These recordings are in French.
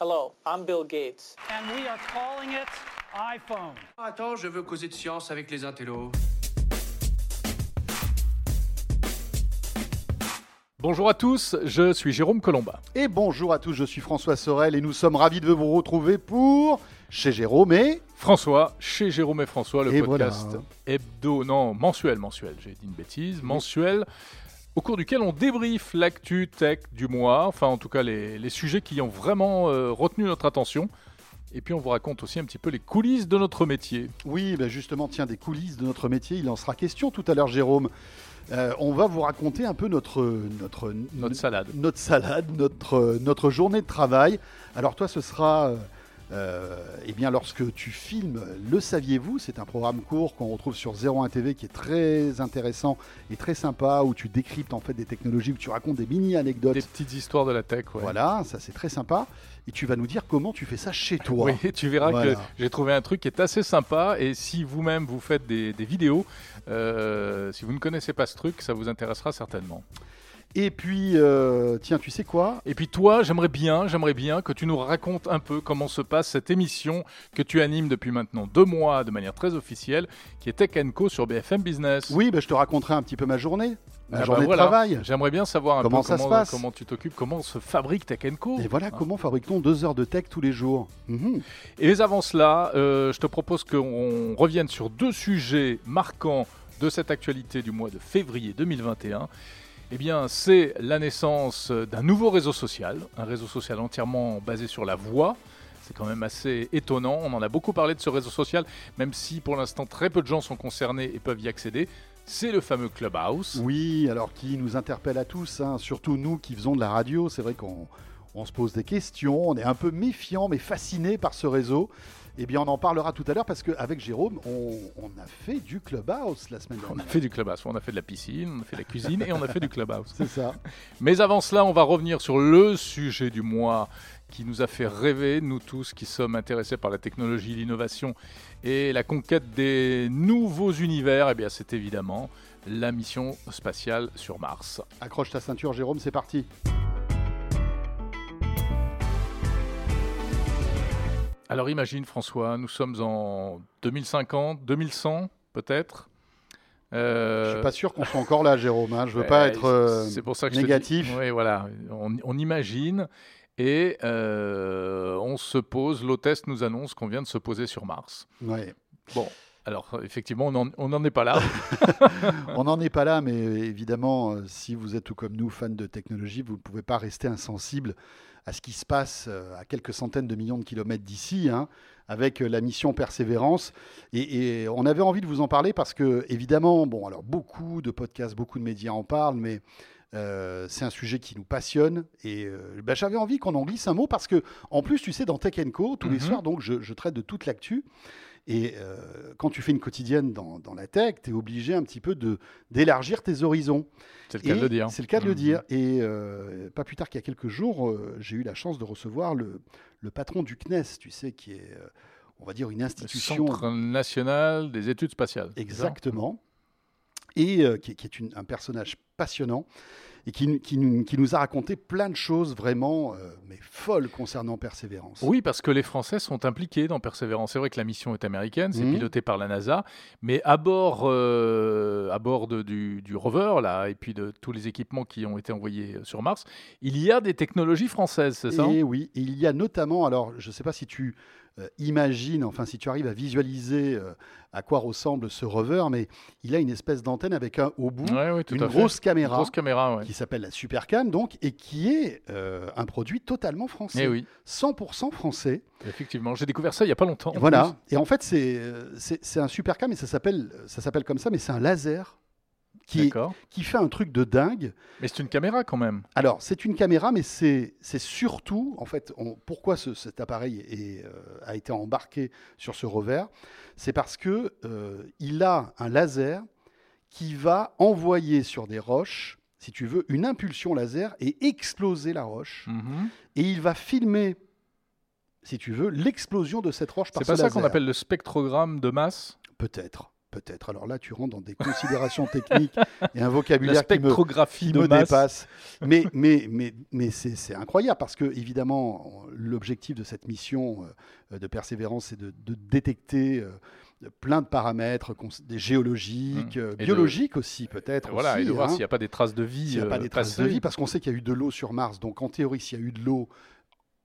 Hello, I'm Bill Gates. and we are calling it iPhone. Attends, je veux causer de science avec les intellos. Bonjour à tous, je suis Jérôme Colomba. Et bonjour à tous, je suis François Sorel et nous sommes ravis de vous retrouver pour chez Jérôme et François, chez Jérôme et François, le Et podcast voilà. hebdo, non, mensuel, mensuel, j'ai dit une bêtise, mensuel, au cours duquel on débriefe l'actu tech du mois, enfin en tout cas les, les sujets qui ont vraiment euh, retenu notre attention. Et puis on vous raconte aussi un petit peu les coulisses de notre métier. oui, ben justement, tiens, des coulisses de notre métier, il en sera question tout à l'heure, Jérôme. Euh, on va vous raconter un peu notre notre Notre salade. notre salade, notre notre journée de travail. Alors toi, ce sera euh, eh bien lorsque tu filmes Le saviez-vous C'est un programme court qu'on retrouve sur 01 TV qui est très intéressant et très sympa où tu décryptes en fait des technologies, où tu racontes des mini anecdotes. Des petites histoires de la tech, ouais. Voilà, ça c'est très sympa. Et tu vas nous dire comment tu fais ça chez toi. Oui, tu verras Voilà. que j'ai trouvé un truc qui est assez sympa et si vous-même vous faites des, des vidéos, euh, si vous ne connaissez pas ce truc, ça vous intéressera certainement. Et puis, euh, tiens, tu sais quoi? Et puis toi, j'aimerais bien, j'aimerais bien que tu nous racontes un peu comment se passe cette émission que tu animes depuis maintenant deux mois de manière très officielle, qui est Tech Co sur BFM Business. Oui, ben, je te raconterai un petit peu ma journée, ma Ah bah journée voilà. de travail. J'aimerais bien savoir un Comment peu ça se passe? comment tu t'occupes, comment se fabrique Tech Co. Et voilà Ah. comment fabrique-t-on deux heures de tech tous les jours? Mhm. Et avant cela, euh, je te propose qu'on revienne sur deux sujets marquants de cette actualité du mois de février 2021. Eh bien, c'est la naissance d'un nouveau réseau social, un réseau social entièrement basé sur la voix. C'est quand même assez étonnant. On en a beaucoup parlé de ce réseau social, même si pour l'instant très peu de gens sont concernés et peuvent y accéder. C'est le fameux Clubhouse. Oui, alors qui nous interpelle à tous, hein, surtout nous qui faisons de la radio. C'est vrai qu'on on se pose des questions, on est un peu méfiant mais fasciné par ce réseau. Eh bien, on en parlera tout à l'heure parce qu'avec Jérôme, on, on a fait du Clubhouse la semaine On dernière. a fait du Clubhouse, on a fait de la piscine, on a fait de la cuisine et on a fait du Clubhouse. C'est ça. Mais avant cela, on va revenir sur le sujet du mois qui nous a fait rêver, nous tous qui sommes intéressés par la technologie, l'innovation et la conquête des nouveaux univers. Eh bien, c'est évidemment la mission spatiale sur Mars. Accroche ta ceinture, Jérôme, c'est parti. Alors imagine François, nous sommes en 2050, 2100 peut-être. Euh, Je suis pas sûr qu'on soit encore là, Jérôme. hein. Je veux pas être euh, c'est pour ça que négatif. Oui, voilà. On, on imagine et euh, on se pose. L'hôtesse nous annonce qu'on vient de se poser sur Mars. Ouais. Bon, alors effectivement, on n'en- on n'en est pas là. On n'en est pas là, mais évidemment, euh, si vous êtes tout comme nous, fans de technologie, vous ne pouvez pas rester insensible à ce qui se passe euh, à quelques centaines de millions de kilomètres d'ici, hein, avec euh, la mission Persévérance. Et, et on avait envie de vous en parler parce que, évidemment, bon, alors beaucoup de podcasts, beaucoup de médias en parlent, mais euh, c'est un sujet qui nous passionne. Et euh, bah, j'avais envie qu'on en glisse un mot parce que, en plus, tu sais, dans Tech Co, tous les Mhm. soirs, donc, je, je traite de toute l'actu. Et euh, quand tu fais une quotidienne dans, dans la tech, tu es obligé un petit peu de d'élargir tes horizons. C'est le cas de le dire. C'est le cas de le Mhm. dire. Et euh, pas plus tard qu'il y a quelques jours, euh, j'ai eu la chance de recevoir le, le patron du CNES, tu sais, qui est, on va dire, une Le institution. Centre national des études spatiales. Exactement. Et qui, est- qui est une- un personnage passionnant et qui, qui nous- qui nous a raconté plein de choses vraiment euh, mais folles concernant Persévérance. Oui, parce que les Français sont impliqués dans Persévérance. C'est vrai que la mission est américaine, c'est Mhm. piloté par la NASA, mais à bord, euh, à bord de- du, du rover là, et puis de tous les équipements qui ont été envoyés sur Mars, il y a des technologies françaises, c'est ça? Et oui, il y a notamment, alors je ne sais pas si tu euh, imagines, enfin si tu arrives à visualiser euh, à quoi ressemble ce rover, mais il a une espèce d'antenne avec un au bout, Ouais, oui, tout une grosse Une caméra grosse caméra, ouais. qui s'appelle la Supercam, donc, et qui est euh, un produit totalement français, Eh oui, 100% français. effectivement. J'ai découvert ça il n'y a pas longtemps. Voilà. Et en fait, c'est un Supercam, et ça s'appelle ça s'appelle comme ça, mais c'est un laser. Qui, fait un truc de dingue. Mais c'est une caméra quand même. Alors, c'est une caméra, mais c'est surtout, en fait, on- pourquoi ce- cet appareil est, euh, a été embarqué sur ce revers? C'est parce que euh, il a un laser qui va envoyer sur des roches, si tu veux, une impulsion laser et exploser la roche. Mhm. Et il va filmer, si tu veux, l'explosion de cette roche par C'est ce pas ça qu'on appelle le spectrogramme de masse? Peut-être. Peut-être. Alors là, tu rentres dans des considérations techniques et un La vocabulaire qui me, de me masse. dépasse. Mais, mais, mais, mais c'est incroyable parce que, évidemment, l'objectif de cette mission euh, de persévérance, c'est de, de détecter euh, plein de paramètres, des géologiques, Mmh. euh, Et de- biologiques aussi, peut-être. Voilà, et aussi, de voir hein. s'il n'y a pas des traces de vie. S'il n'y a pas des traces de vie, parce qu'on sait qu'il y a eu de l'eau sur Mars. Donc, en théorie, s'il y a eu de l'eau,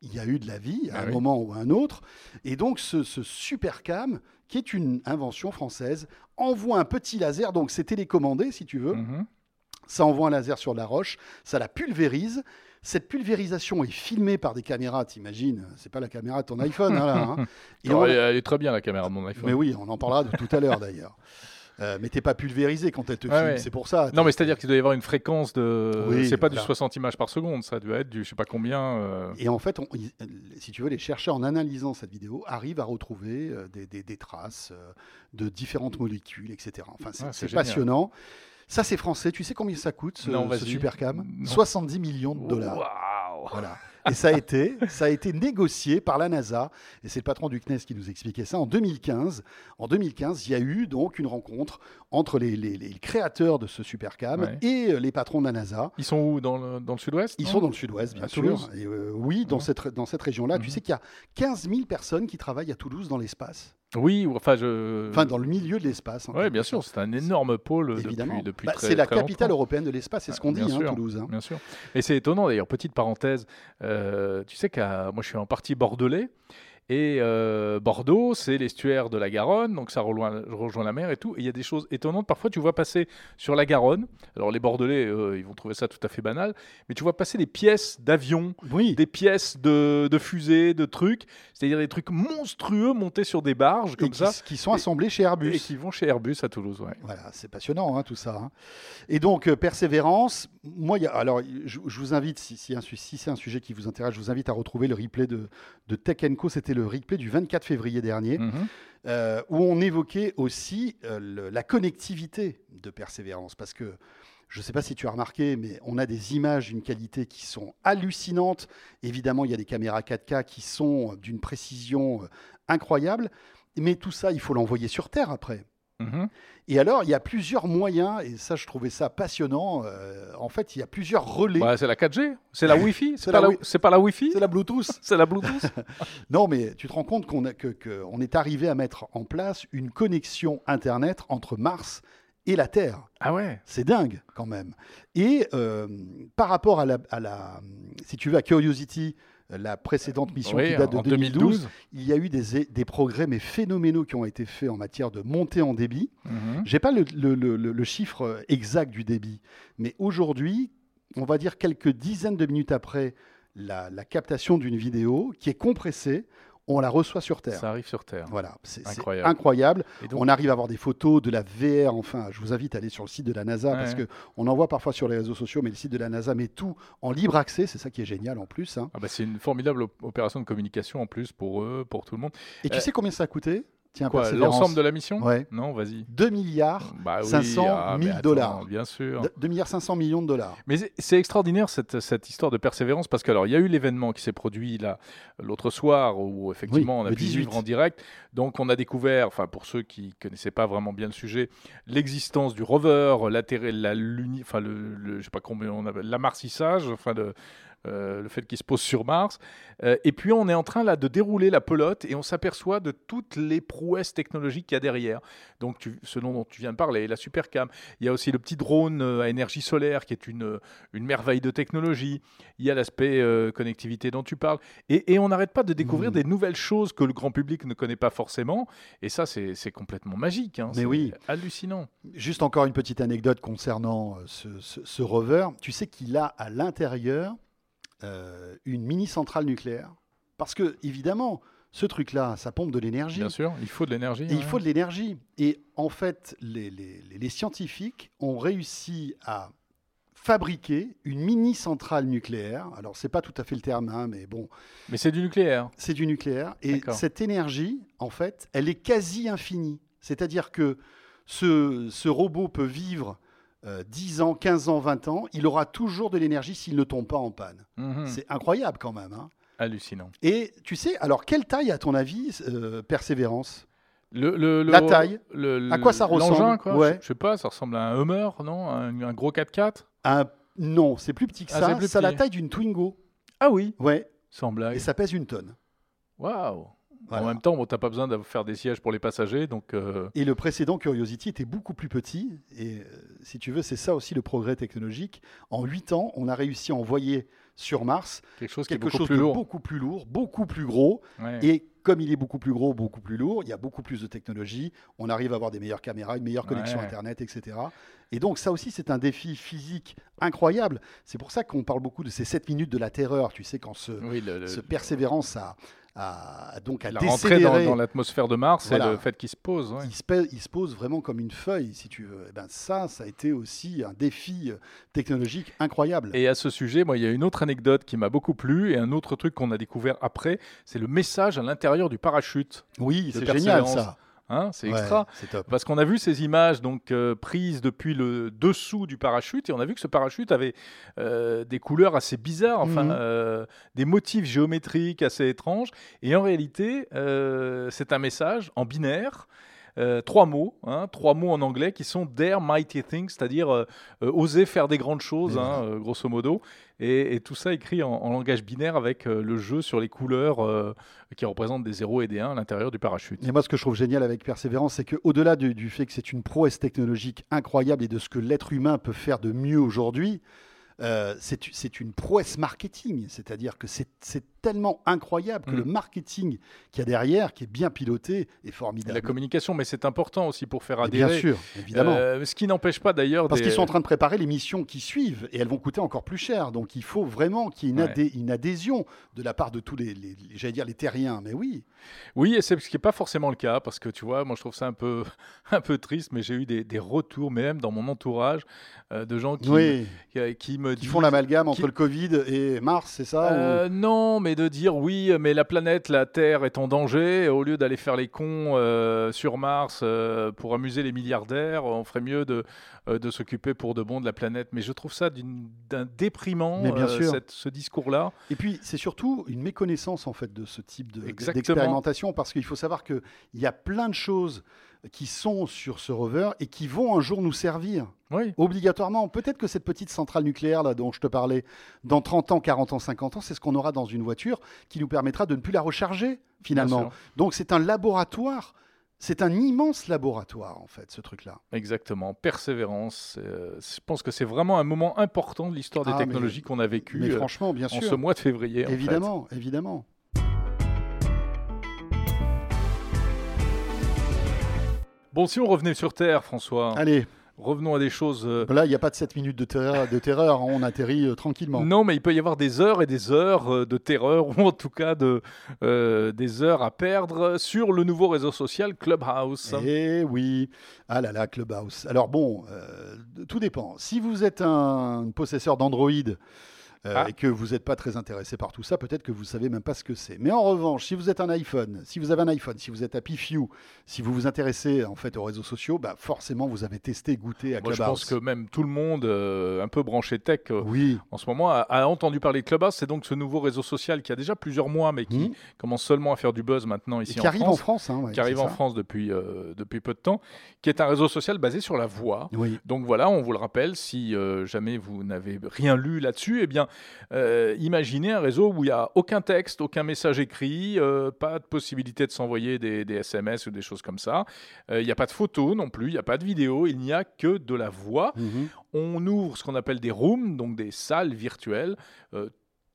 il y a eu de la vie à Ah un oui. moment ou à un autre. Et donc, ce, ce supercam, qui est une invention française, envoie un petit laser. Donc, c'est télécommandé, si tu veux. Mhm. Ça envoie un laser sur la roche, ça la pulvérise. Cette pulvérisation est filmée par des caméras, t'imagines C'est pas la caméra de ton iPhone, hein, là, hein. Et Alors, on- elle, elle est très bien la caméra de mon iPhone. Mais oui, on en parlera de tout à l'heure d'ailleurs. Euh, mais t'es pas pulvérisé quand elle te filme, ouais. c'est pour ça. Non, mais c'est-à-dire qu'il doit y avoir une fréquence de. Oui, c'est pas voilà. du 60 images par seconde, ça doit être du je sais pas combien. euh, Et en fait, on- si tu veux, les chercheurs, en analysant cette vidéo, arrivent à retrouver euh, des, des- des traces euh, de différentes molécules, etc. Enfin, c'est passionnant. Ça, c'est français. Tu sais combien ça coûte, ce, Non, ce supercam? Non. 70 millions de dollars. Waouh Voilà. Et ça a été, ça a été négocié par la NASA. Et c'est le patron du CNES qui nous expliquait ça en 2015. En 2015, il y a eu donc une rencontre entre les, les- les créateurs de ce supercam Ouais. et euh, les patrons de la NASA. Ils sont où? Dans le, dans le sud-ouest Ils sont dans le sud-ouest, bien À sûr. Et, euh, oui, dans Ouais. cette, dans cette région-là. Tu Mhm. sais qu'il y a 15 000 personnes qui travaillent à Toulouse dans l'espace. Oui, ou- enfin je. Enfin, dans le milieu de l'espace. Oui, bien sûr, c'est un énorme pôle Évidemment. depuis, depuis Bah, très c'est la très capitale longtemps. européenne de l'espace, c'est ce qu'on dit, hein, sûr. Toulouse. hein. Bien sûr. Et c'est étonnant d'ailleurs, petite parenthèse, euh, tu sais qu'à moi je suis en partie bordelais. Et euh, Bordeaux, c'est l'estuaire de la Garonne, donc ça rejoint, rejoint la mer et tout. Et il y a des choses étonnantes. Parfois, tu vois passer sur la Garonne. Alors, les Bordelais, euh, ils vont trouver ça tout à fait banal. Mais tu vois passer des pièces d'avions, Oui, des pièces de, de fusées, de trucs. C'est-à-dire des trucs monstrueux montés sur des barges et comme qui, ça. qui sont assemblés chez Airbus. Et qui vont chez Airbus à Toulouse. Ouais. Voilà, c'est passionnant hein, tout ça. hein. Et donc, euh, persévérance, moi, il y a- alors, je, je vous invite, si c'est un sujet qui vous intéresse, je vous invite à retrouver le replay de, de Tech Co. C'était le replay du 24 février dernier, Mhm. euh, où on évoquait aussi euh, le- la connectivité de persévérance. Parce que, je ne sais pas si tu as remarqué, mais on a des images d'une qualité qui sont hallucinantes. Évidemment, il y a des caméras 4K qui sont d'une précision euh, incroyable. Mais tout ça, il faut l'envoyer sur Terre après. Mhm. Et alors, il y a plusieurs moyens, et ça, je trouvais ça passionnant. euh, en fait, il y a plusieurs relais. Ouais, c'est la 4G C'est la Wi-Fi C'est pas, la... Wi- c'est pas la Wi-Fi C'est la Bluetooth. C'est la Bluetooth Non, mais tu te rends compte qu'on a- que- que on est arrivé à mettre en place une connexion Internet entre Mars et la Terre. Ah ouais C'est dingue, quand même. Et euh, par rapport à la, à la- si tu veux, à Curiosity, la précédente mission Oui, qui date de en 2012, il y a eu des, des progrès, mais phénoménaux, qui ont été faits en matière de montée en débit. Mhm. J'ai pas le, le- le- le- le chiffre exact du débit, mais aujourd'hui, on va dire quelques dizaines de minutes après la, la captation d'une vidéo qui est compressée, on la reçoit sur Terre. Ça arrive sur Terre. Voilà, c'est Incroyable. incroyable. Donc, On arrive à avoir des photos de la VR. Enfin, je vous invite à aller sur le site de la NASA parce Ouais. que on en voit parfois sur les réseaux sociaux, mais le site de la NASA met tout en libre accès. C'est ça qui est génial en plus. hein. ah bah, c'est une formidable op- opération de communication en plus pour eux, pour tout le monde. Et tu Euh, sais combien ça a coûté? Tiens, l'ensemble de la mission Ouais. Non, vas-y. 2 milliards, Bah oui, 500 ah, mais 000 attends, dollars. Bien sûr. 2 milliards 500 millions de dollars. Mais c'est- extraordinaire cette, cette histoire de persévérance parce que alors il y a eu l'événement qui s'est produit là l'autre soir où effectivement Oui, on a pu 18. vivre en direct. Donc on a découvert, enfin pour ceux qui connaissaient pas vraiment bien le sujet, l'existence du rover, l'atterri- la luni, enfin le, le- je sais pas combien on appelle, l'amarcissage, enfin le, le fait qu'il se pose sur Mars. Euh, et puis on est en train là de dérouler la pelote et on s'aperçoit de toutes les prouesses technologiques qu'il y a derrière. Donc tu, ce dont tu viens de parler, la supercam. Il y a aussi le petit drone euh, à énergie solaire qui est une, une merveille de technologie. Il y a l'aspect euh, connectivité dont tu parles. Et, et on n'arrête pas de découvrir Mhm. des nouvelles choses que le grand public ne connaît pas forcément. Et ça, c'est complètement magique. hein. Mais C'est oui. hallucinant. Juste encore une petite anecdote concernant euh, ce, ce- ce rover. Tu sais qu'il a à l'intérieur euh, une mini centrale nucléaire. Parce que, évidemment, ce truc-là, ça pompe de l'énergie. Bien sûr, il faut de l'énergie. Et il faut de l'énergie. Et en fait, les, les- les- scientifiques ont réussi à fabriquer une mini centrale nucléaire. Alors, c'est pas tout à fait le terme, hein, mais bon, Mais c'est du nucléaire. c'est du nucléaire. Et cette énergie, en fait, elle est quasi infinie. C'est-à-dire que ce, ce robot peut vivre euh, 10 ans, 15 ans, 20 ans. Il aura toujours de l'énergie s'il ne tombe pas en panne. Mhm. C'est incroyable quand même. hein. hallucinant. Et tu sais, alors, quelle taille, à ton avis, euh, Persévérance? Le, le- le- La taille? le- À quoi ça ressemble? quoi? Ouais. Je, je sais pas, ça ressemble à un Hummer, non? Un, un gros 4x4 Un- Non, c'est plus petit que Ah, ça. c'est Ça a la taille d'une Twingo. Ah oui, Ouais. sans blague. Et ça pèse une tonne. Waouh Voilà. En même temps, bon, t'as pas besoin de faire des sièges pour les passagers, donc euh, Et le précédent Curiosity était beaucoup plus petit. Et euh, si tu veux, c'est ça aussi le progrès technologique. En 8 ans, on a réussi à envoyer sur Mars quelque chose qui est beaucoup chose plus de lourd. beaucoup plus lourd, beaucoup plus gros. Ouais. Et comme il est beaucoup plus gros, beaucoup plus lourd, il y a beaucoup plus de technologie. On arrive à avoir des meilleures caméras, une meilleure connexion Ouais. Internet, etc. Et donc ça aussi, c'est un défi physique incroyable. C'est pour ça qu'on parle beaucoup de ces 7 minutes de la terreur. Tu sais, quand ce, Oui, le- le- ce persévérance a, a- donc à la rentrée dans, dans l'atmosphère de Mars Voilà. et le fait qu'il se pose. ouais. il, se pè- il se pose vraiment comme une feuille, si tu veux. Et ben ça, ça a été aussi un défi euh, technologique incroyable. Et à ce sujet, moi, il y a une autre anecdote qui m'a beaucoup plu et un autre truc qu'on a découvert après, c'est le message à l'intérieur du parachute. oui, c'est génial ça. Hein, c'est extra. Parce qu'on a vu ces images donc euh, prises depuis le dessous du parachute et on a vu que ce parachute avait euh, des couleurs assez bizarres, enfin Mhm. euh, des motifs géométriques assez étranges. Et en réalité, c'est un message en binaire. Euh, trois mots, hein, trois mots en anglais qui sont Dare Mighty Things, c'est-à-dire euh, euh, oser faire des grandes choses, hein, grosso modo. Et, et tout ça écrit en, en langage binaire avec euh, le jeu sur les couleurs euh, qui représentent des 0 et des 1 à l'intérieur du parachute. Et moi, ce que je trouve génial avec Persévérance, c'est qu'au-delà du, du fait que c'est une prouesse technologique incroyable et de ce que l'être humain peut faire de mieux aujourd'hui, euh, c'est une prouesse marketing. C'est-à-dire que c'est tellement incroyable que Mm. le marketing qu'il y a derrière, qui est bien piloté, est Et formidable. la communication, mais c'est important aussi pour faire Et adhérer. bien sûr, évidemment. Euh, ce qui n'empêche pas d'ailleurs. Parce des- qu'ils sont en train de préparer les missions qui suivent et elles vont coûter encore plus cher. Donc il faut vraiment qu'il y ait une, Ouais. adhé- une adhésion de la part de tous les, les- les- j'allais dire les terriens. Mais oui, Oui, et c'est ce qui n'est pas forcément le cas, parce que tu vois, moi je trouve ça un peu, un peu triste, mais j'ai eu des, des retours, même dans mon entourage, euh, de gens qui, oui. qui, qui me Qui disent. font l'amalgame entre le Covid et Mars, c'est ça ou- Euh, non, mais de dire oui, mais la planète, la Terre est en danger. Au lieu d'aller faire les cons euh, sur Mars euh, pour amuser les milliardaires, on ferait mieux de, euh, de s'occuper pour de bon de la planète. Mais je trouve ça d'un déprimant, Mais bien sûr. cette- ce discours-là. Et puis, c'est surtout une méconnaissance en fait de ce type de- d'expérimentation, parce qu'il faut savoir qu'il y a plein de choses qui sont sur ce rover et qui vont un jour nous servir Oui. obligatoirement. Peut-être que cette petite centrale nucléaire là dont je te parlais, dans 30 ans, 40 ans, 50 ans, c'est ce qu'on aura dans une voiture qui nous permettra de ne plus la recharger finalement. Donc c'est un laboratoire, c'est un immense laboratoire en fait, ce truc-là. Exactement, persévérance. euh, je pense que c'est vraiment un moment important de l'histoire des Ah, technologies qu'on a vécu Mais euh, franchement, bien en sûr, ce mois de février. en fait. évidemment, Bon, si on revenait sur Terre, François, Allez, revenons à des choses. euh, là, il n'y a pas de 7 minutes de terreur, de terreur hein, on atterrit euh, tranquillement. Non, mais il peut y avoir des heures et des heures euh, de terreur, ou en tout cas de, euh, des heures à perdre sur le nouveau réseau social Clubhouse. Eh oui, ah là là, Clubhouse. Alors bon, tout dépend. Si vous êtes un possesseur d'Android euh, Ah. et que vous n'êtes pas très intéressé par tout ça, peut-être que vous savez même pas ce que c'est. Mais en revanche, si vous êtes un iPhone, si vous avez un iPhone, si vous êtes Happy Few, si vous vous intéressez en fait aux réseaux sociaux, bah forcément vous avez testé, goûté à Moi, je pense que même tout le monde, euh, un peu branché tech, euh, oui. en ce moment, a, a entendu parler de Clubhouse. C'est donc ce nouveau réseau social qui a déjà plusieurs mois, mais qui Mhm. commence seulement à faire du buzz maintenant Et ici qui en arrive France. en France, hein, ouais, qui arrive en ça. France depuis, depuis peu de temps, qui est un réseau social basé sur la voix. Oui. Donc voilà, on vous le rappelle, si jamais vous n'avez rien lu là-dessus, eh bien, euh, imaginez un réseau où il n'y a aucun texte, aucun message écrit, euh, pas de possibilité de s'envoyer des, des SMS ou des choses comme ça. Euh, Il n'y a pas de photos non plus, il n'y a pas de vidéo, il n'y a que de la voix. Mhm. On ouvre ce qu'on appelle des rooms, donc des salles virtuelles.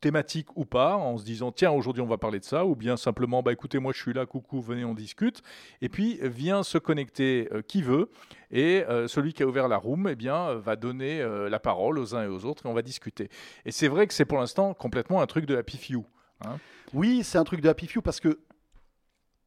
Thématiques ou pas, en se disant tiens aujourd'hui on va parler de ça, ou bien simplement bah écoutez moi je suis là, coucou, venez on discute, et puis vient se connecter euh, qui veut, et euh, celui qui a ouvert la room eh bien euh, va donner la parole aux uns et aux autres et on va discuter. Et c'est vrai que c'est pour l'instant complètement un truc de Happy Few. Oui, c'est un truc de Happy Few parce que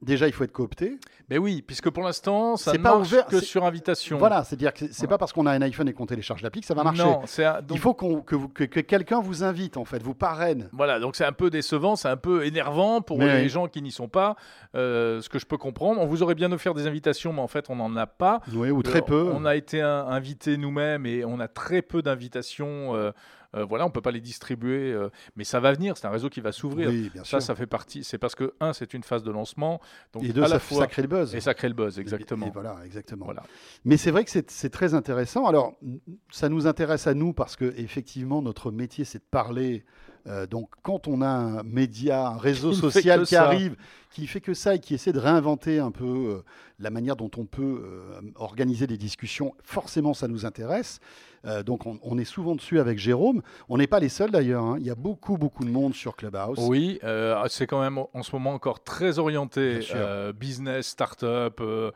déjà il faut être coopté. Mais oui, puisque pour l'instant ça ne pas ouvert, que sur invitation. Voilà, c'est-à-dire que c'est Voilà. pas parce qu'on a un iPhone et qu'on télécharge l'appli que ça va marcher. Non, c'est un- donc- Il faut que, vous- que- que quelqu'un vous invite, en fait, vous parraine. Voilà, donc c'est un peu décevant, c'est un peu énervant pour Mais les gens qui n'y sont pas, euh, ce que je peux comprendre. On vous aurait bien offert des invitations, mais en fait, on n'en a pas. Oui, ou très Euh, peu. On a été un- invités nous-mêmes et on a très peu d'invitations Euh, voilà, on peut pas les distribuer, euh, mais ça va venir. C'est un réseau qui va s'ouvrir. Oui, ça, sûr. ça fait partie. C'est parce que un, c'est une phase de lancement, donc et deux, à ça, la ça fois crée le buzz. et ça crée le buzz, exactement. et voilà, exactement. Voilà. Mais c'est vrai que c'est très intéressant. Alors, ça nous intéresse à nous parce que effectivement, notre métier, c'est de parler. Euh, donc, quand on a un média, un réseau social qui ça. arrive, qui fait que ça et qui essaie de réinventer un peu euh, la manière dont on peut euh, organiser des discussions, forcément, ça nous intéresse. Euh, donc, on, on est souvent dessus avec Jérôme. On n'est pas les seuls d'ailleurs. hein. Il y a beaucoup, beaucoup de monde sur Clubhouse. Oui, c'est quand même en ce moment encore très orienté business, start-up. euh,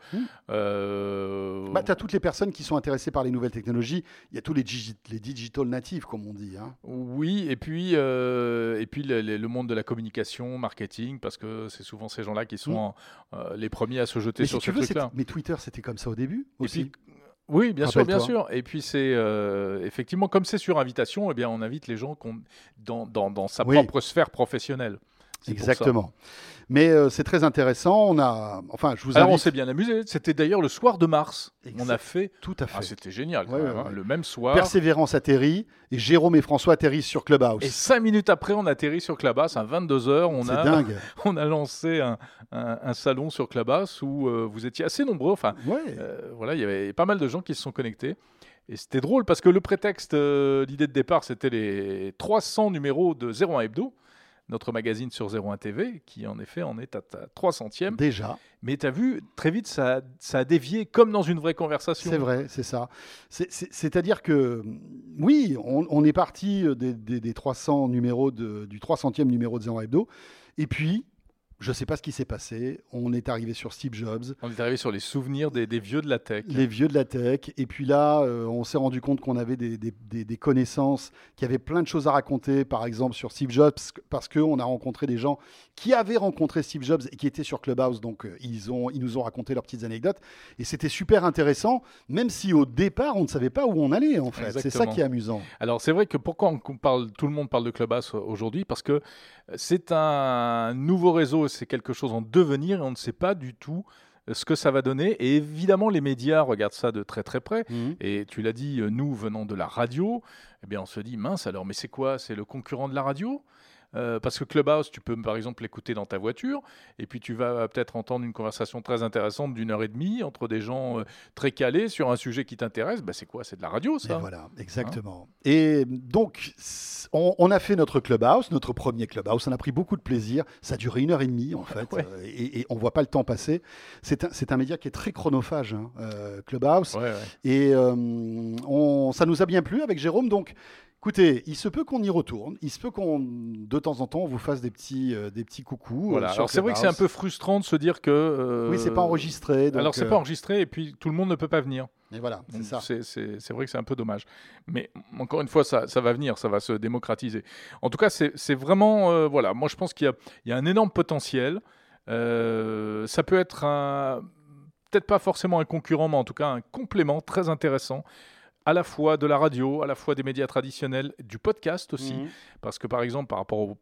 Bah, tu as toutes les personnes qui sont intéressées par les nouvelles technologies. Il y a tous les, digi- les digital natives, comme on dit. hein. Oui, et puis, euh, et puis le, monde de la communication, marketing, parce que c'est souvent ces gens-là qui sont Mm. en- euh, les premiers à se jeter Mais sur si ce truc-là. mais Twitter, c'était comme ça au début Et aussi. puis, oui, bien sûr, bien sûr. Et puis c'est euh, effectivement comme c'est sur invitation, eh bien on invite les gens dans, dans, dans sa Oui. propre sphère professionnelle. Exactement. Mais euh, c'est très intéressant. On a, enfin, je vous Alors on s'est bien amusé. C'était d'ailleurs le soir de mars. On a fait. tout à fait. Ah, c'était génial. quand Ouais, même, ouais, hein. Le même soir. Persévérance atterrit et Jérôme et François atterrissent sur Clubhouse. Et cinq minutes après, on atterrit sur Clubhouse à 22h. On C'est a, dingue. on a lancé un, un- un salon sur Clubhouse où euh, vous étiez assez nombreux. Enfin, Ouais. Euh, voilà, il y avait pas mal de gens qui se sont connectés. Et c'était drôle parce que le prétexte, l'idée de départ, c'était les 300 numéros de 01 Hebdo, notre magazine sur 01 TV, qui en effet en est à ta 300e. Déjà, Mais tu as vu, très vite, ça, a- ça a dévié comme dans une vraie conversation. c'est vrai, c'est ça. C'est- c'est- C'est-à-dire que, oui, on, on est parti euh, des, des- des 300 numéros de- du 300e numéro de 01 Hebdo. Et puis, je ne sais pas ce qui s'est passé. On est arrivé sur Steve Jobs. On est arrivé sur les souvenirs des, des vieux de la tech. les vieux de la tech. Et puis là, euh, on s'est rendu compte qu'on avait des, des- des- connaissances, qui avaient plein de choses à raconter, par exemple sur Steve Jobs, parce qu'on a rencontré des gens qui avaient rencontré Steve Jobs et qui étaient sur Clubhouse. Donc, euh, ils, ont, ils nous ont raconté leurs petites anecdotes. Et c'était super intéressant, même si au départ, on ne savait pas où on allait, en fait. C'est ça qui est amusant. Alors c'est vrai que pourquoi on on parle, tout le monde parle de Clubhouse aujourd'hui? Parce que c'est un nouveau réseau, c'est quelque chose en devenir et on ne sait pas du tout euh, ce que ça va donner. Et évidemment, les médias regardent ça de très très près. Et tu l'as dit, euh, nous venant de la radio, eh bien on se dit mince alors, mais c'est quoi? C'est le concurrent de la radio? Euh, parce que Clubhouse, tu peux par exemple l'écouter dans ta voiture, et puis tu vas peut-être entendre une conversation très intéressante d'une heure et demie entre des gens euh, très calés sur un sujet qui t'intéresse. Bah, c'est quoi? C'est de la radio, Et ça voilà, exactement. Et donc, on, on a fait notre clubhouse, notre premier clubhouse. On a pris beaucoup de plaisir. Ça a duré une heure et demie, en fait. Ouais. euh, Et, et on voit pas le temps passer. C'est un, média qui est très chronophage, hein, Clubhouse. Ouais, ouais. Et on, ça nous a bien plu avec Jérôme. Donc, écoutez, il se peut qu'on y retourne. Il se peut qu'on, de temps en temps, on vous fasse des petits, euh, des petits coucous. euh, Voilà. Alors c'est vrai que c'est un peu frustrant de se dire que. euh, Oui, c'est pas enregistré. donc, Alors c'est euh, pas enregistré et puis tout le monde ne peut pas venir. Et voilà, c'est Donc, ça. C'est c'est- c'est vrai que c'est un peu dommage. Mais encore une fois, ça, ça va venir, ça va se démocratiser. En tout cas, c'est c'est vraiment. euh, voilà, moi je pense qu'il y, a- il y a un énorme potentiel. Euh, ça peut être un. Peut-être pas forcément un concurrent, mais en tout cas un complément très intéressant. À la fois de la radio, à la fois des médias traditionnels, du podcast aussi. Mhm. Parce que par exemple, par rapport au,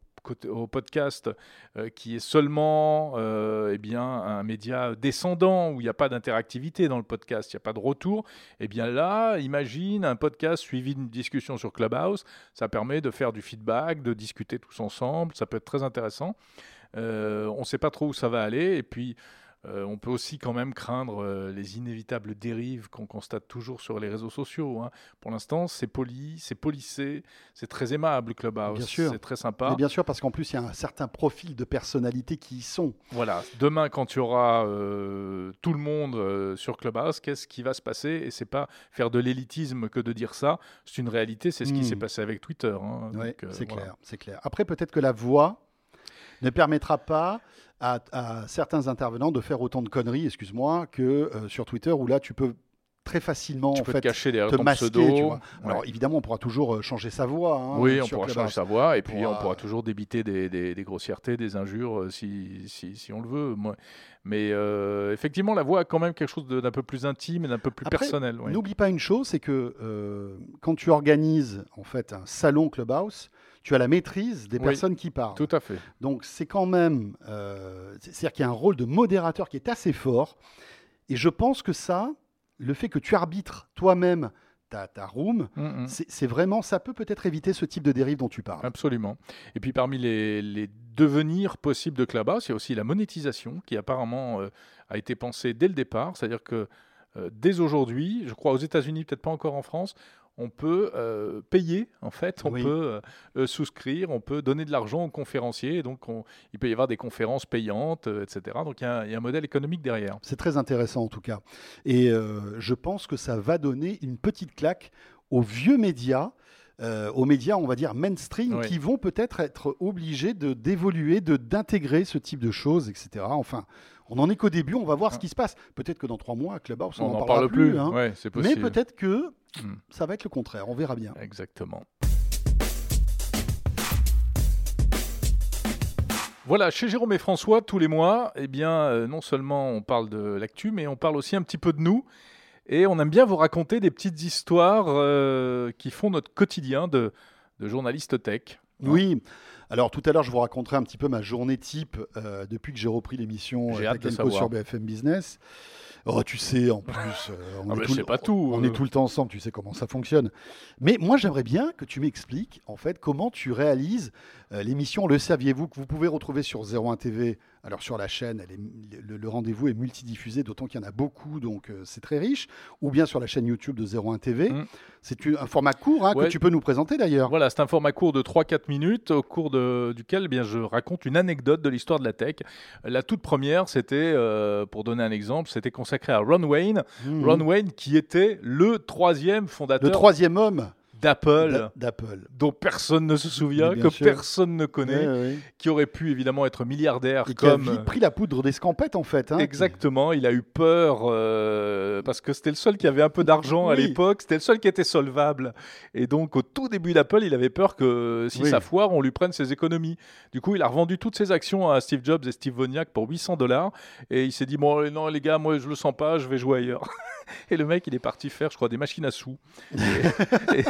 podcast, euh, qui est seulement euh, eh bien, un média descendant, où il n'y a pas d'interactivité dans le podcast, il n'y a pas de retour, eh bien là, imagine un podcast suivi d'une discussion sur Clubhouse, ça permet de faire du feedback, de discuter tous ensemble, ça peut être très intéressant. Euh, on ne sait pas trop où ça va aller, et puis euh, on peut aussi quand même craindre euh, les inévitables dérives qu'on constate toujours sur les réseaux sociaux. hein. Pour l'instant, c'est poli, c'est polissé, c'est très aimable Clubhouse, Bien sûr. c'est très sympa. Mais bien sûr, parce qu'en plus, il y a un certain profil de personnalité qui y sont. Voilà, demain quand tu auras euh, tout le monde euh, sur Clubhouse, qu'est-ce qui va se passer? Et c'est pas faire de l'élitisme que de dire ça, c'est une réalité, c'est ce qui Hmm. s'est passé avec Twitter. hein. Ouais, c'est voilà. clair, c'est clair. Après, peut-être que la voix ne permettra pas à, certains intervenants de faire autant de conneries, excuse-moi, que euh, sur Twitter où là, tu peux très facilement Tu en peux fait te cacher derrière te ton masquer. pseudo. tu vois. Alors Ouais. évidemment, on pourra toujours euh, changer sa voix. hein, oui, on pourra changer sa voix et puis pourra- on pourra toujours débiter des, des- des grossièretés, des injures euh, si, si, si on le veut. Moi. Mais euh, effectivement, la voix a quand même quelque chose d'un peu plus intime et d'un peu plus Après, personnel. oui. N'oublie pas une chose, c'est que euh, quand tu organises en fait un salon Clubhouse, tu as la maîtrise des Oui. personnes qui parlent. Tout à fait. Donc c'est quand même, euh, c'est- c'est-à-dire qu'il y a un rôle de modérateur qui est assez fort. Et je pense que ça, le fait que tu arbitres toi-même ta, ta room. Mm, mm. C'est c'est vraiment, ça peut peut-être éviter ce type de dérive dont tu parles. Absolument. Et puis parmi les, les devenirs possibles de Clubhouse, il y a aussi la monétisation qui apparemment euh, a été pensée dès le départ. C'est-à-dire que euh, dès aujourd'hui, je crois aux États-Unis, peut-être pas encore en France, on peut euh, payer, en fait, on Oui. peut euh, souscrire, on peut donner de l'argent aux conférenciers, donc on- il peut y avoir des conférences payantes, euh, etc. Donc il y, a un- il y a un modèle économique derrière. C'est très intéressant en tout cas. Et je pense que ça va donner une petite claque aux vieux médias. euh, aux médias, on va dire mainstream, Oui. qui vont peut-être être obligés de d'évoluer, de d'intégrer ce type de choses, etc. Enfin, on n'en est qu'au début, on va voir ce qui se passe. Peut-être que dans trois mois, à Clubhouse, on On n'en parle plus, hein. Ouais, Mais peut-être que Hmm. ça va être le contraire, on verra bien. Exactement. Voilà, chez Jérôme et François, tous les mois, eh bien, euh, non seulement on parle de l'actu, mais on parle aussi un petit peu de nous. Et on aime bien vous raconter des petites histoires euh, qui font notre quotidien de, de journaliste tech. Oui. Alors tout à l'heure, je vous raconterai un petit peu ma journée type euh, depuis que j'ai repris l'émission euh, sur BFM Business. Oh, tu sais, en plus, euh, on, Ah est bah, tout pas tout, on euh. est tout le temps ensemble, tu sais comment ça fonctionne. Mais moi, j'aimerais bien que tu m'expliques, en fait, comment tu réalises l'émission Le Saviez-vous que vous pouvez retrouver sur 01 TV. Alors sur la chaîne, elle est- le, le rendez-vous est multidiffusé, d'autant qu'il y en a beaucoup, donc euh, c'est très riche. Ou bien sur la chaîne YouTube de 01 TV. Mm. C'est un format court hein, Ouais. que tu peux nous présenter d'ailleurs. Voilà, c'est un format court de 3-4 minutes, au cours de- duquel eh bien, je raconte une anecdote de l'histoire de la tech. La toute première, c'était, euh, pour donner un exemple, c'était consacré à Ron Wayne. Mhm. Ron Wayne qui était le troisième fondateur Le troisième homme d'Apple, d'a- d'Apple. dont personne ne se souvient, que sûr. personne ne connaît, qui aurait pu évidemment être milliardaire Et qui a pris la poudre d'escampette en fait. hein. Exactement, il a eu peur euh, parce que c'était le seul qui avait un peu d'argent à l'époque, c'était le seul qui était solvable. Et donc au tout début d'Apple, il avait peur que si ça foire, on lui prenne ses économies. Du coup, il a revendu toutes ses actions à Steve Jobs et Steve Wozniak pour 800 dollars. Et il s'est dit, bon, non les gars, moi je le sens pas, je vais jouer ailleurs. Et le mec, il est parti faire, je crois, des machines à sous. Et, et-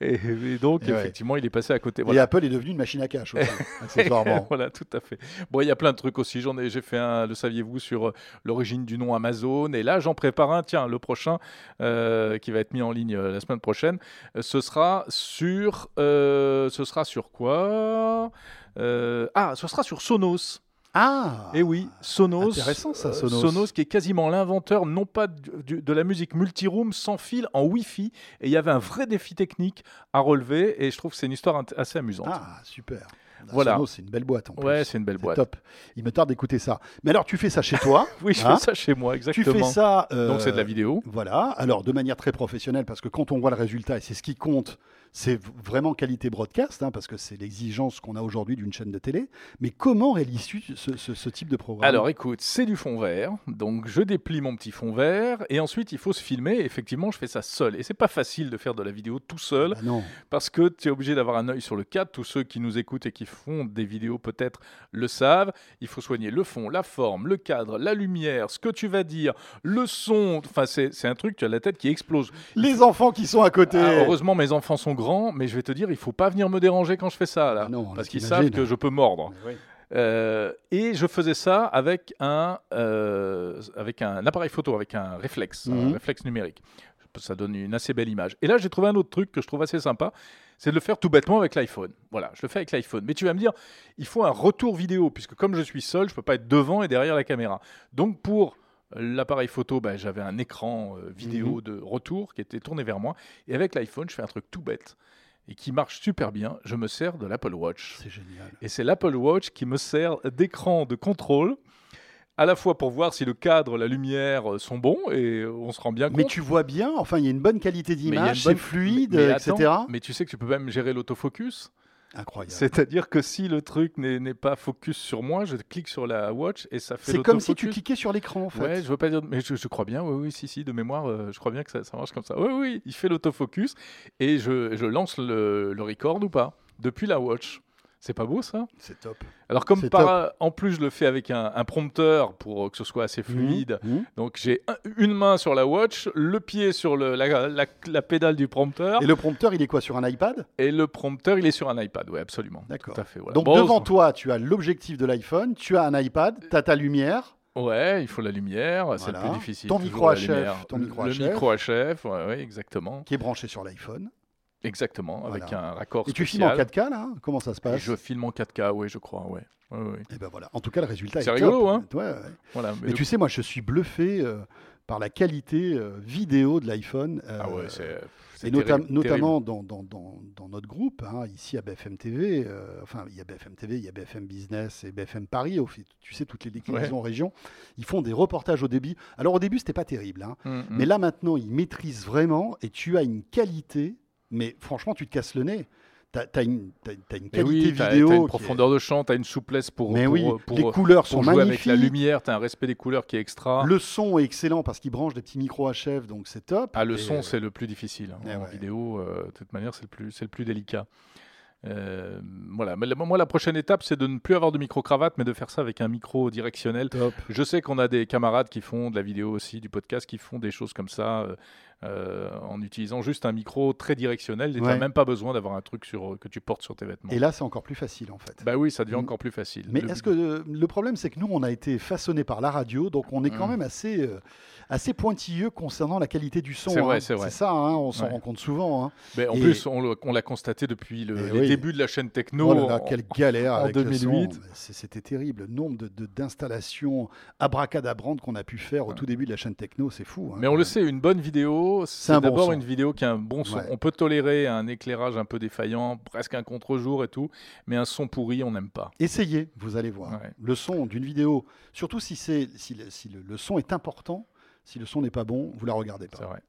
et donc, Et ouais. effectivement, il est passé à côté. Et. Apple est devenu une machine à cash aussi, accessoirement. voilà, tout à fait. Bon, il y a plein de trucs aussi. J'en ai, j'ai fait un, le saviez-vous, sur euh, l'origine du nom Amazon. Et là, j'en prépare un. Tiens, le prochain, euh, qui va être mis en ligne euh, la semaine prochaine, ce sera sur, euh, ce sera sur quoi? Euh, Ah, ce sera sur Sonos. Ah Eh oui, Sonos. Intéressant, ça, euh, Sonos. qui est quasiment l'inventeur, non pas du- de la musique multiroom sans fil en Wi-Fi. Et il y avait un vrai défi technique à relever. Et je trouve que c'est une histoire assez amusante. Ah, super. Voilà. Sonos, c'est une belle boîte en plus. ouais, c'est une belle boîte. top. Il me tarde d'écouter ça. Mais alors, tu fais ça chez toi. Oui, je Hein fais ça chez moi, tu exactement. fais ça. euh, Donc c'est de la vidéo. Voilà. Alors, de manière très professionnelle, parce que quand on voit le résultat, et c'est ce qui compte, c'est vraiment qualité broadcast, hein, parce que c'est l'exigence qu'on a aujourd'hui d'une chaîne de télé. Mais comment réalises-tu ce, ce- ce type de programme? Alors écoute, c'est du fond vert, donc je déplie mon petit fond vert et ensuite il faut se filmer. Effectivement, je fais ça seul et c'est pas facile de faire de la vidéo tout seul Bah non. parce que tu es obligé d'avoir un œil sur le cadre. Tous ceux qui nous écoutent et qui font des vidéos peut-être le savent. Il faut soigner le fond, la forme, le cadre, la lumière, ce que tu vas dire, le son. Enfin, c'est c'est un truc, tu as la tête qui explose. Les enfants qui sont à côté. Ah, heureusement, mes enfants sont grands, mais je vais te dire, il faut pas venir me déranger quand je fais ça là, Ah non, parce qu'ils savent que je peux mordre. Oui. Euh, et je faisais ça avec un, euh, avec un appareil photo, avec un réflexe, Mhm. un réflexe numérique. Ça donne une assez belle image. Et là, j'ai trouvé un autre truc que je trouve assez sympa, c'est de le faire tout bêtement avec l'iPhone. Voilà, je le fais avec l'iPhone. Mais tu vas me dire, il faut un retour vidéo, puisque comme je suis seul, je peux pas être devant et derrière la caméra. Donc pour l'appareil photo, bah, j'avais un écran euh, vidéo de retour qui était tourné vers moi. Et avec l'iPhone, je fais un truc tout bête et qui marche super bien. Je me sers de l'Apple Watch. C'est génial. Et c'est l'Apple Watch qui me sert d'écran de contrôle, à la fois pour voir si le cadre, la lumière euh, sont bons, et on se rend bien compte. Mais tu vois bien, enfin, il y a une bonne qualité d'image, c'est fluide, mais etc. attends, mais tu sais que tu peux même gérer l'autofocus. Incroyable. C'est-à-dire que si le truc n'est pas focus sur moi, je clique sur la watch et ça fait C'est comme si tu cliquais sur l'écran, en fait. Ouais, je veux pas dire, mais je, je crois bien, oui, oui, si, si, de mémoire, euh, je crois bien que ça, ça marche comme ça. Oui, oui, il fait l'autofocus et je, je lance le, le record ou pas depuis la watch. C'est pas beau ça C'est top. Alors comme par, en plus je le fais avec un, un prompteur pour que ce soit assez fluide. Mhm. Donc j'ai un- une main sur la watch, le pied sur le- la, la- la pédale du prompteur Et le prompteur, il est quoi Sur un iPad? Et le prompteur il est sur un iPad. Oui, absolument. D'accord. Tout à fait. Voilà. Donc Bon, devant toi, tu as l'objectif de l'iPhone, tu as un iPad, tu as ta lumière. Ouais, il faut la lumière, c'est le plus difficile. Ton micro HF, ton micro le HF. micro HF, ouais, ouais, exactement. qui est branché sur l'iPhone. Exactement, avec un raccord Et tu filmes en spécial. 4K là hein? Comment ça se passe? Je filme en 4K, oui, je crois, ouais. Ouais, ouais. Et ben voilà. En tout cas, le résultat est C'est top. rigolo, hein? Ouais, ouais. Voilà, mais Mais le- tu sais, moi, je suis bluffé euh, par la qualité euh, vidéo de l'iPhone. Ah euh, ouais, c'est. Et terrible, notamment dans, dans, dans, dans notre groupe, hein, ici à BFM TV, euh, enfin il y a BFM TV, il y a BFM Business et BFM Paris, au fait, tu sais, toutes les déclinaisons en région, ils font des reportages au début. Alors au début, c'était pas terrible, hein. Mm, mm. mais là maintenant, ils maîtrisent vraiment et tu as une qualité, mais franchement, tu te casses le nez. Tu as, une, t'as- t'as une Mais qualité oui, t'as- vidéo. t'as une est- profondeur de champ, t'as une souplesse pour, Mais pour, oui, pour, les couleurs sont jouer magnifiques. avec la lumière, t'as un respect des couleurs qui est extra. Le son est excellent parce qu'ils branchent des petits micros HF, donc c'est top. Ah, le Et, son, euh, c'est le plus difficile. hein. eh en ouais. vidéo, euh, de toute manière, c'est le plus, c'est le plus délicat. Euh, voilà. Mais moi, la prochaine étape, c'est de ne plus avoir de micro-cravate, mais de faire ça avec un micro directionnel. top. Je sais qu'on a des camarades qui font de la vidéo aussi, du podcast, qui font des choses comme ça euh, euh, en utilisant juste un micro très directionnel. Et tu n'as même pas besoin d'avoir un truc sur, que tu portes sur tes vêtements. Et là, c'est encore plus facile en fait. Bah oui, ça devient encore plus facile. Mais Le- est-ce que euh, le problème, c'est que nous, on a été façonné par la radio, donc on est quand Mm. même assez, euh, assez pointilleux concernant la qualité du son. C'est vrai, hein. c'est vrai. ça, hein, on s'en Ouais. rend compte souvent. hein. Mais en Et- plus, on l'a constaté depuis le, Eh oui. débuts de la chaîne techno. Oh là là, en- quelle galère en avec le 2008. son. Mais c'est- C'était terrible. Le nombre de- de- d'installations abracadabrantes qu'on a pu faire au tout début de la chaîne techno, c'est fou. Mais on le sait, une bonne vidéo, c'est un d'abord une vidéo qui a un bon son. Ouais. On peut tolérer un éclairage un peu défaillant, presque un contre-jour et tout, mais un son pourri, on n'aime pas. Essayez, vous allez voir. Ouais. Le son d'une vidéo, surtout si, c'est, si, le, si le- le son est important, si le son n'est pas bon, vous la regardez C'est pas. vrai.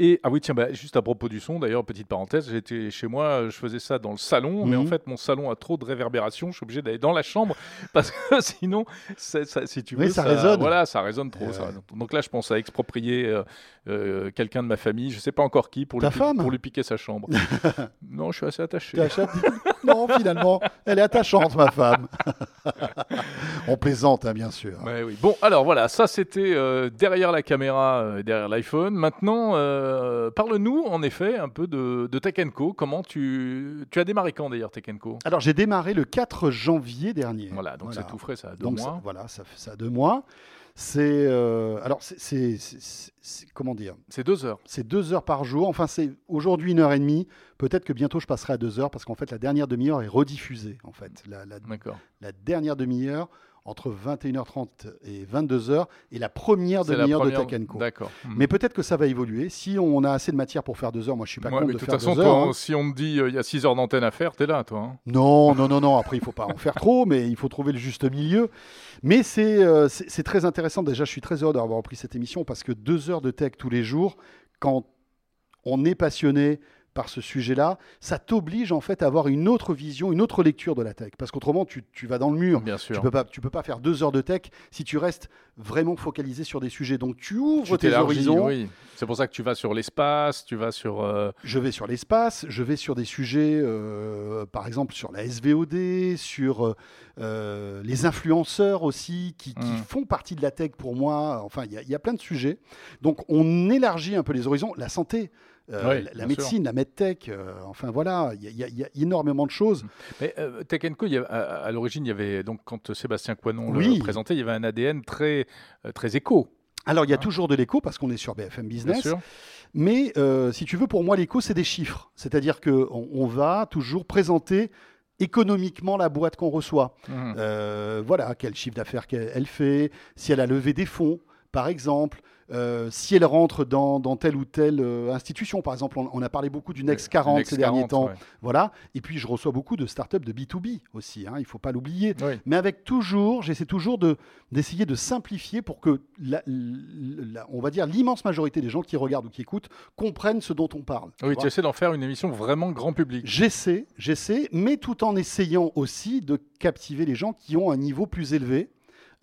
Et ah oui, tiens, bah, juste à propos du son, d'ailleurs, petite parenthèse, j'étais chez moi, je faisais ça dans le salon, mais en Mhm. fait, mon salon a trop de réverbération, je suis obligé d'aller dans la chambre parce que sinon, ça- si tu veux, Oui, ça résonne. Voilà, ça résonne trop. Ça résonne. Donc là, je pense à exproprier euh, euh, quelqu'un de ma famille, je sais pas encore qui, pour, Ta lui, femme pour lui piquer sa chambre. non, je suis assez attaché. Non, finalement, elle est attachante, ma femme. On plaisante, hein, bien sûr. Ouais, oui. Bon, alors voilà, ça c'était euh, derrière la caméra, euh, derrière l'iPhone. Maintenant, euh, parle-nous en effet un peu de, de Co. Comment tu, tu as démarré quand d'ailleurs Co? Alors, j'ai démarré le 4 janvier dernier. Voilà, donc c'est tout frais, ça a deux Donc, ça- mois. voilà, ça fait ça a deux mois. C'est. euh, alors, c'est- Comment dire? C'est deux heures. C'est deux heures par jour. Enfin, c'est aujourd'hui une heure et demie. Peut-être que bientôt je passerai à deux heures parce qu'en fait, la dernière demi-heure est rediffusée. En fait, la, la- D'accord. la dernière demi-heure entre 21h30 et 22h et la première demi-heure de Co. D'accord. Hmm. Mais peut-être que ça va évoluer. Si on a assez de matière pour faire deux heures, moi je suis pas Ouais, contre mais de toute faire façon, deux toi, heures. hein. si on te dit euh, il y a six heures d'antenne à faire, t'es là, toi. hein. Non, non, non, non. Après, il faut pas en faire trop, mais il faut trouver le juste milieu. Mais c'est euh, c'est c'est très intéressant. Déjà, je suis très heureux d'avoir repris cette émission parce que deux heures de tech tous les jours, quand on est passionné par ce sujet-là, ça t'oblige en fait à avoir une autre vision, une autre lecture de la tech. Parce qu'autrement, tu, tu vas dans le mur. Bien Tu sûr. peux pas, tu peux pas faire deux heures de tech si tu restes vraiment focalisé sur des sujets. Donc tu ouvres Tu tes horizons. oui. C'est pour ça que tu vas sur l'espace, tu vas sur. euh, Je vais sur l'espace, je vais sur des sujets, euh, par exemple sur la SVOD, sur euh, les influenceurs aussi, qui, qui Mm. font partie de la tech pour moi. Enfin, il y, a- il y a plein de sujets. Donc, on élargit un peu les horizons. La santé, euh, Oui, la, médecine, la medtech, euh, enfin voilà, il y, a- y y énormément de choses. Mais euh, Tech Co, il y a- à, à l'origine, il y avait donc quand Sébastien Coinon Oui. le présentait, il y avait un ADN très euh, très éco, Alors, il y a Ah. toujours de l'écho parce qu'on est sur BFM bien Business. sûr. Mais si tu veux, pour moi, l'écho, c'est des chiffres. C'est-à-dire qu'on on va toujours présenter économiquement la boîte qu'on reçoit. Mhm. Voilà, quel chiffre d'affaires qu'elle elle fait, si elle a levé des fonds, par exemple, euh, si elle rentre dans, dans telle ou telle euh, institution. Par exemple, on, on a parlé beaucoup du Next 40 Next ces derniers 40, temps. ouais. Voilà. Et puis, je reçois beaucoup de startups de B2B aussi, hein, il ne faut pas l'oublier. Oui. Mais avec toujours, j'essaie toujours de, d'essayer de simplifier pour que, la- la- on va dire, l'immense majorité des gens qui regardent ou qui écoutent comprennent ce dont on parle. tu Oui, vois. tu essaies d'en faire une émission vraiment grand public. J'essaie, j'essaie, mais tout en essayant aussi de captiver les gens qui ont un niveau plus élevé.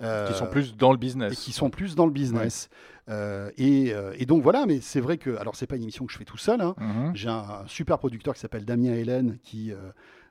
Euh, Qui sont plus dans le et business. qui sont plus dans le business. Euh, et, euh, et donc voilà, mais c'est vrai que, alors c'est pas une émission que je fais tout seul, hein. Mhm. j'ai un, un super producteur qui s'appelle Damien Hélène qui, euh,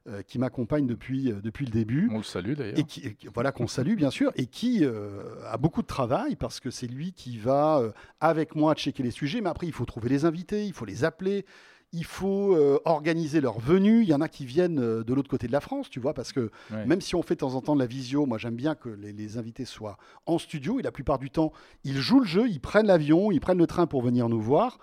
euh, qui m'accompagne depuis, euh, depuis le début. On le salue d'ailleurs. Et qui, et voilà qu'on salue bien sûr, et qui euh, a beaucoup de travail parce que c'est lui qui va euh, avec moi checker les sujets. Mais après, il faut trouver les invités, il faut les appeler, il faut euh, organiser leur venue. Il y en a qui viennent euh, de l'autre côté de la France, tu vois, parce que Ouais. même si on fait de temps en temps de la visio, moi j'aime bien que les, les invités soient en studio. Et la plupart du temps, ils jouent le jeu, ils prennent l'avion, ils prennent le train pour venir nous voir.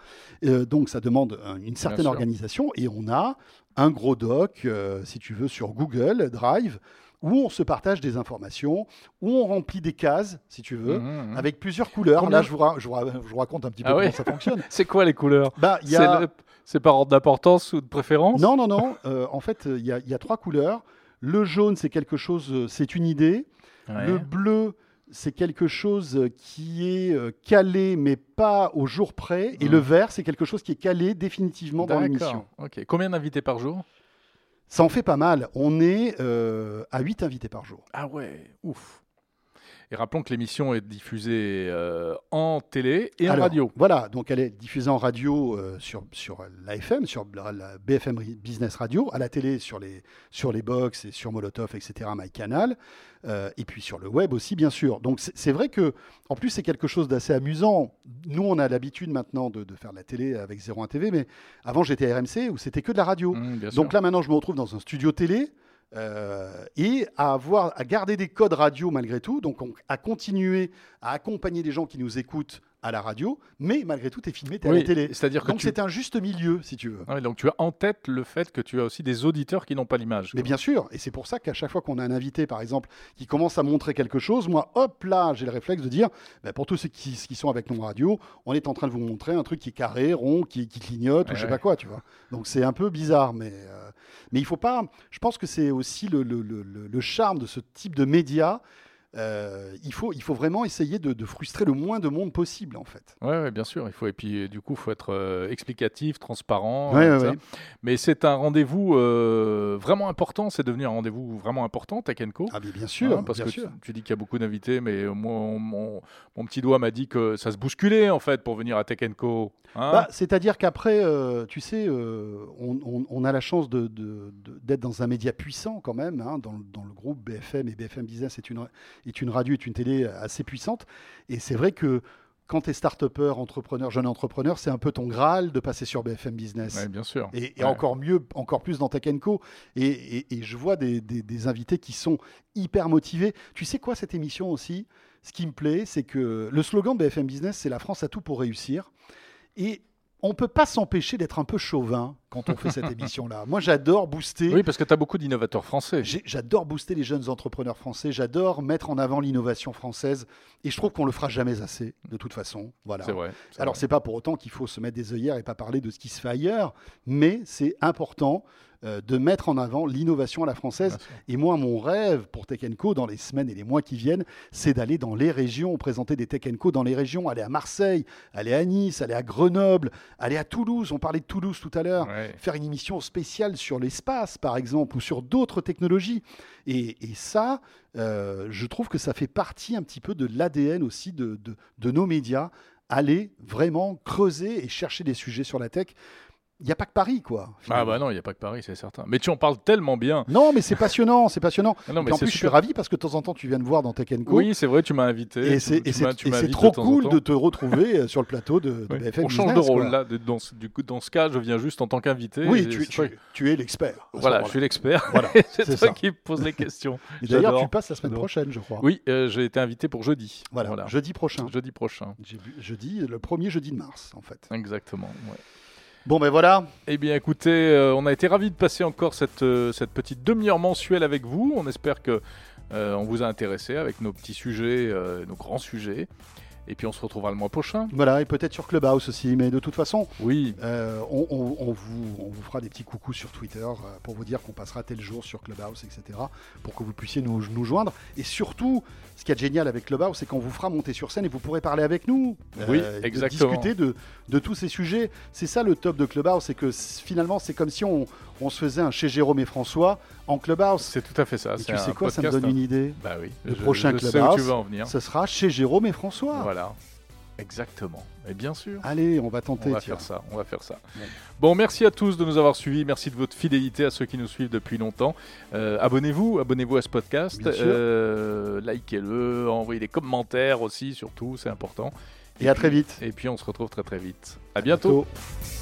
Euh, donc ça demande un- une certaine organisation. Et on a un gros doc, si tu veux, sur Google Drive, où on se partage des informations, où on remplit des cases, si tu veux, Mhm, mhm. avec plusieurs couleurs. Combien Là, je vous, ra- je raconte un petit peu Ah comment ouais ça fonctionne. C'est quoi les couleurs? Bah, a... C'est par ordre d'importance ou de préférence? Non, non, non. euh, en fait, il y, a- il y a trois couleurs. Le jaune, c'est quelque chose, euh, c'est une idée. Ouais. Le bleu, c'est quelque chose euh, qui est calé, mais pas au jour près. Et le vert, c'est quelque chose qui est calé définitivement dans l'émission. Ok. Combien d'invités par jour? Ça en fait pas mal. On est euh, à 8 invités par jour. Ah ouais, ouf. Et rappelons que l'émission est diffusée euh, en télé et en radio. Voilà, donc elle est diffusée en radio euh, sur, sur l'AFM, sur la, la BFM Business Radio, à la télé sur les, sur les box et sur Molotov, etc., MyCanal, euh, et puis sur le web aussi, bien sûr. Donc c'est vrai que, en plus, c'est quelque chose d'assez amusant. Nous, on a l'habitude maintenant de, de faire de la télé avec 01 TV, mais avant, j'étais à RMC où c'était que de la radio. Mmh, Donc là, maintenant, je me retrouve dans un studio télé. Euh, et à garder des codes radio malgré tout, donc on- à continuer à accompagner des gens qui nous écoutent à la radio, mais malgré tout, tu es filmé, tu es à Oui, la télé. c'est-à-dire que Donc tu... c'est un juste milieu, si tu veux. Ah donc tu as en tête le fait que tu as aussi des auditeurs qui n'ont pas l'image. Mais bien sûr, et c'est pour ça qu'à chaque fois qu'on a un invité, par exemple, qui commence à montrer quelque chose, moi, hop là, j'ai le réflexe de dire, bah, pour tous ceux qui, qui sont avec nous en radio, on est en train de vous montrer un truc qui est carré, rond, qui, qui clignote, ou je sais ouais. pas quoi, tu vois. Donc c'est un peu bizarre, mais, euh, mais il faut pas. Je pense que c'est aussi le, le- le- le- le charme de ce type de média. Euh, il, faut, il faut vraiment essayer de, de frustrer le moins de monde possible, en fait. Ouais, ouais, bien sûr. Il faut et puis euh, du coup, faut être euh, explicatif, transparent. Ouais, ouais. Mais c'est un rendez-vous euh, vraiment important. C'est devenu un rendez-vous vraiment important, Tech Co. Ah, bien sûr, Hein, parce bien que sûr. Tu, tu dis qu'il y a beaucoup d'invités, mais moi, on- mon, mon petit doigt m'a dit que ça se bousculait en fait pour venir à Tech Co. hein. Bah, C'est-à-dire qu'après, euh, tu sais, euh, on, on- on a la chance de- de- de- d'être dans un média puissant quand même, hein, dans, le- dans le groupe BFM et BFM Business est une, est une radio, est une télé assez puissante. Et c'est vrai que quand tu es start-upper, entrepreneur, jeune entrepreneur, c'est un peu ton Graal de passer sur BFM Business. Ouais, bien sûr. Et, et Ouais. encore mieux, encore plus dans Tech Co. Et, et- et je vois des, des- des invités qui sont hyper motivés. Tu sais quoi, cette émission aussi? Ce qui me plaît, c'est que le slogan de BFM Business, c'est La France a tout pour réussir. Et on ne peut pas s'empêcher d'être un peu chauvin quand on fait cette émission-là. Moi, j'adore booster. Oui, parce que tu as beaucoup d'innovateurs français. J'adore booster les jeunes entrepreneurs français. J'adore mettre en avant l'innovation française. Et je trouve qu'on le fera jamais assez, de toute façon. Voilà. C'est vrai. Alors, c'est pas pour autant qu'il faut se mettre des œillères et pas parler de ce qui se fait ailleurs, mais c'est important euh, de mettre en avant l'innovation à la française. Et moi, mon rêve pour Tech Co dans les semaines et les mois qui viennent, c'est d'aller dans les régions, présenter des Tech Co dans les régions, aller à Marseille, aller à Nice, aller à Grenoble, aller à Toulouse. On parlait de Toulouse tout à l'heure. Ouais. Faire une émission spéciale sur l'espace, par exemple, ou sur d'autres technologies. Et, et ça, euh, je trouve que ça fait partie un petit peu de l'ADN aussi de, de- de nos médias. Aller vraiment creuser et chercher des sujets sur la tech. Il n'y a pas que Paris, quoi. Ah bah non, il n'y a pas que Paris, c'est certain. Mais tu en parles tellement bien. Non, mais c'est passionnant, c'est passionnant. Ah non, Et mais en plus, je suis ravi parce que de temps en temps, tu viens me voir dans Tech Co. Oui, c'est vrai, tu m'as invité. et c'est trop cool de te retrouver euh, sur le plateau de, de Ouais. BFM On change de rôle quoi. là. de- Dans, ce- du coup, dans ce cas, je viens juste en tant qu'invité. Oui, tu, es l'expert. Voilà, je suis l'expert. Voilà, c'est toi qui pose les questions. D'ailleurs, tu passes la semaine prochaine, je crois. Oui, euh, j'ai été invité pour jeudi. Voilà, jeudi prochain. Jeudi prochain. Jeudi, le premier jeudi de mars, en fait. Exactement. ouais. Bon, ben voilà. Eh bien, écoutez, euh, on a été ravis de passer encore cette, euh, cette petite demi-heure mensuelle avec vous. On espère que euh, on vous a intéressé avec nos petits sujets, nos grands sujets. Et puis, on se retrouvera le mois prochain. Voilà, et peut-être sur Clubhouse aussi. Mais de toute façon, Oui, euh, on, on- on vous, on vous fera des petits coucous sur Twitter euh, pour vous dire qu'on passera tel jour sur Clubhouse, etc. Pour que vous puissiez nous, nous joindre. Et surtout, ce qui est génial avec Clubhouse, c'est qu'on vous fera monter sur scène et vous pourrez parler avec nous. Oui, de exactement. discuter de, de tous ces sujets. C'est ça le top de Clubhouse, c'est que finalement, c'est comme si on, on se faisait un chez Jérôme et François en Clubhouse. c'est tout à fait ça. Et tu sais quoi, ça me donne hein. une idée. Bah oui. Le je- prochain je Clubhouse. Ce sera chez Jérôme et François. Voilà. Exactement. Et bien sûr. Allez, on va tenter. On va tiens. faire ça, on va faire ça. Bon. Bon, merci à tous de nous avoir suivis, merci de votre fidélité à ceux qui nous suivent depuis longtemps. Euh, abonnez-vous, abonnez-vous à ce podcast. Euh, likez-le, envoyez des commentaires aussi, surtout, c'est important. Et à puis- très vite. Et puis on se retrouve très très vite. À bientôt. bientôt.